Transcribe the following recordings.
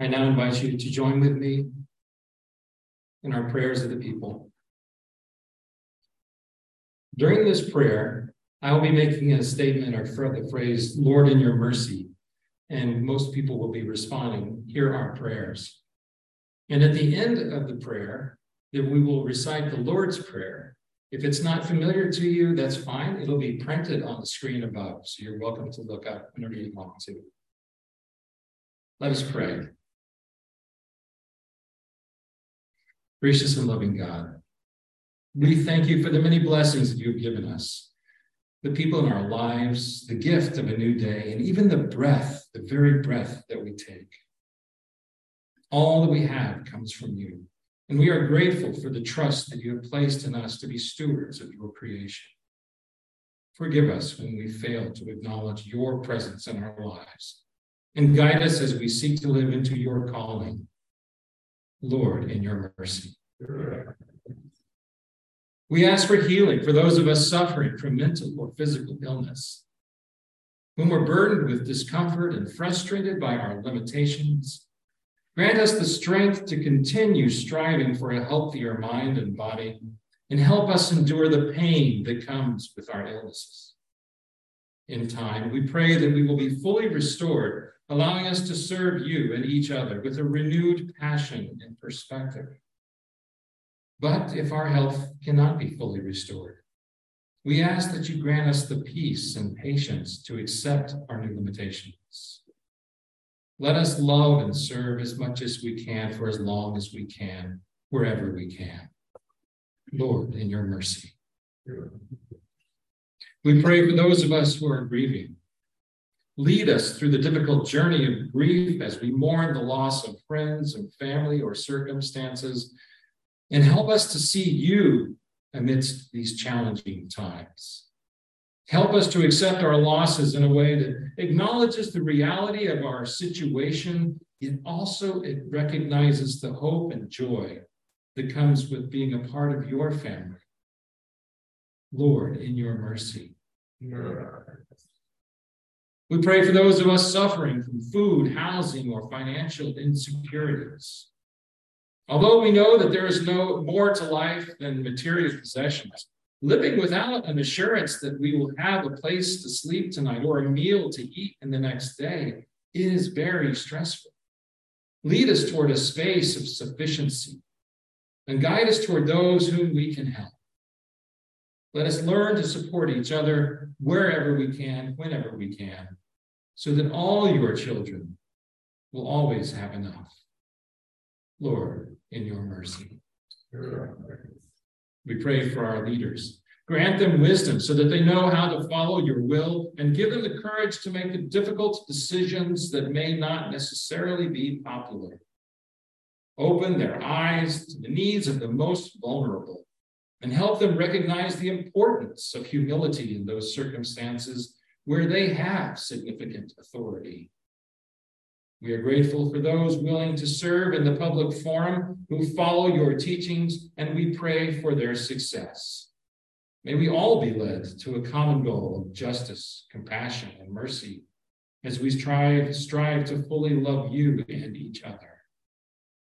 I now invite you to join with me in our prayers of the people. During this prayer, I will be making a statement or the phrase, Lord, in your mercy. And most people will be responding, Hear our prayers. And at the end of the prayer, that we will recite the Lord's Prayer. If it's not familiar to you, that's fine. It'll be printed on the screen above. So you're welcome to look up whenever you want to. Let us pray. Gracious and loving God, we thank you for the many blessings that you have given us, the people in our lives, the gift of a new day, and even the breath, the very breath that we take. All that we have comes from you. And we are grateful for the trust that you have placed in us to be stewards of your creation. Forgive us when we fail to acknowledge your presence in our lives and guide us as we seek to live into your calling. Lord, in your mercy. We ask for healing for those of us suffering from mental or physical illness, whom are burdened with discomfort and frustrated by our limitations. Grant us the strength to continue striving for a healthier mind and body, and help us endure the pain that comes with our illnesses. In time, we pray that we will be fully restored allowing us to serve you and each other with a renewed passion and perspective. But if our health cannot be fully restored, we ask that you grant us the peace and patience to accept our new limitations. Let us love and serve as much as we can for as long as we can, wherever we can. Lord, in your mercy. We pray for those of us who are grieving Lead us through the difficult journey of grief as we mourn the loss of friends and family or circumstances, and help us to see you amidst these challenging times. Help us to accept our losses in a way that acknowledges the reality of our situation, yet also it recognizes the hope and joy that comes with being a part of your family. Lord, in your mercy. We pray for those of us suffering from food, housing, or financial insecurities. Although we know that there is no more to life than material possessions, living without an assurance that we will have a place to sleep tonight or a meal to eat in the next day is very stressful. Lead us toward a space of sufficiency and guide us toward those whom we can help. Let us learn to support each other wherever we can, whenever we can, so that all your children will always have enough. Lord, in your mercy. We pray for our leaders. Grant them wisdom so that they know how to follow your will and give them the courage to make the difficult decisions that may not necessarily be popular. Open their eyes to the needs of the most vulnerable and help them recognize the importance of humility in those circumstances where they have significant authority. We are grateful for those willing to serve in the public forum who follow your teachings, and we pray for their success. May we all be led to a common goal of justice, compassion, and mercy as we strive, strive to fully love you and each other.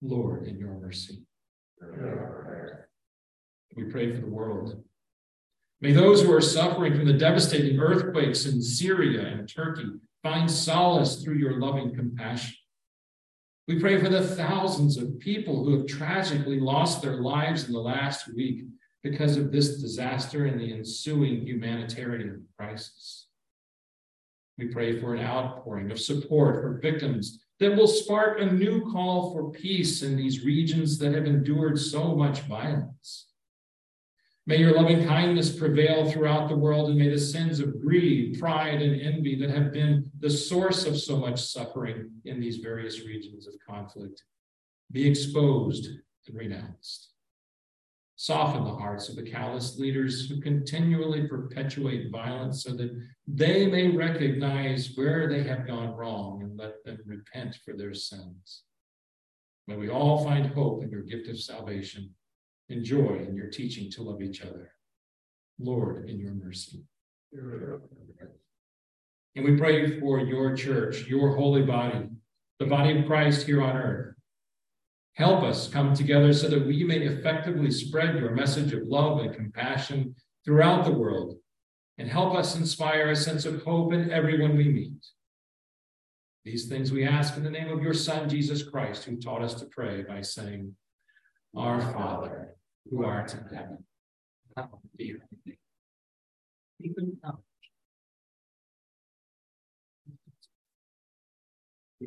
Lord, in your mercy. We pray for the world. May those who are suffering from the devastating earthquakes in Syria and Turkey find solace through your loving compassion. We pray for the thousands of people who have tragically lost their lives in the last week because of this disaster and the ensuing humanitarian crisis. We pray for an outpouring of support for victims that will spark a new call for peace in these regions that have endured so much violence. May your loving kindness prevail throughout the world, and may the sins of greed, pride, and envy that have been the source of so much suffering in these various regions of conflict be exposed and renounced. Soften the hearts of the callous leaders who continually perpetuate violence so that they may recognize where they have gone wrong and let them repent for their sins. May we all find hope in your gift of salvation and joy in your teaching to love each other. Lord, in your mercy. And we pray for your church, your holy body, the body of Christ here on earth. Help us come together so that we may effectively spread your message of love and compassion throughout the world, and help us inspire a sense of hope in everyone we meet. These things we ask in the name of your Son, Jesus Christ, who taught us to pray by saying, Our Father, who art in heaven, hallowed be your name.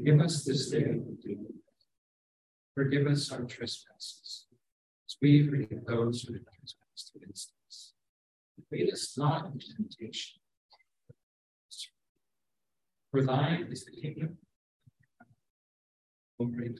Give us this day our daily Forgive us our trespasses, as we forgive those who have trespassed against us. Lead us not into temptation. For thine is the kingdom, glory,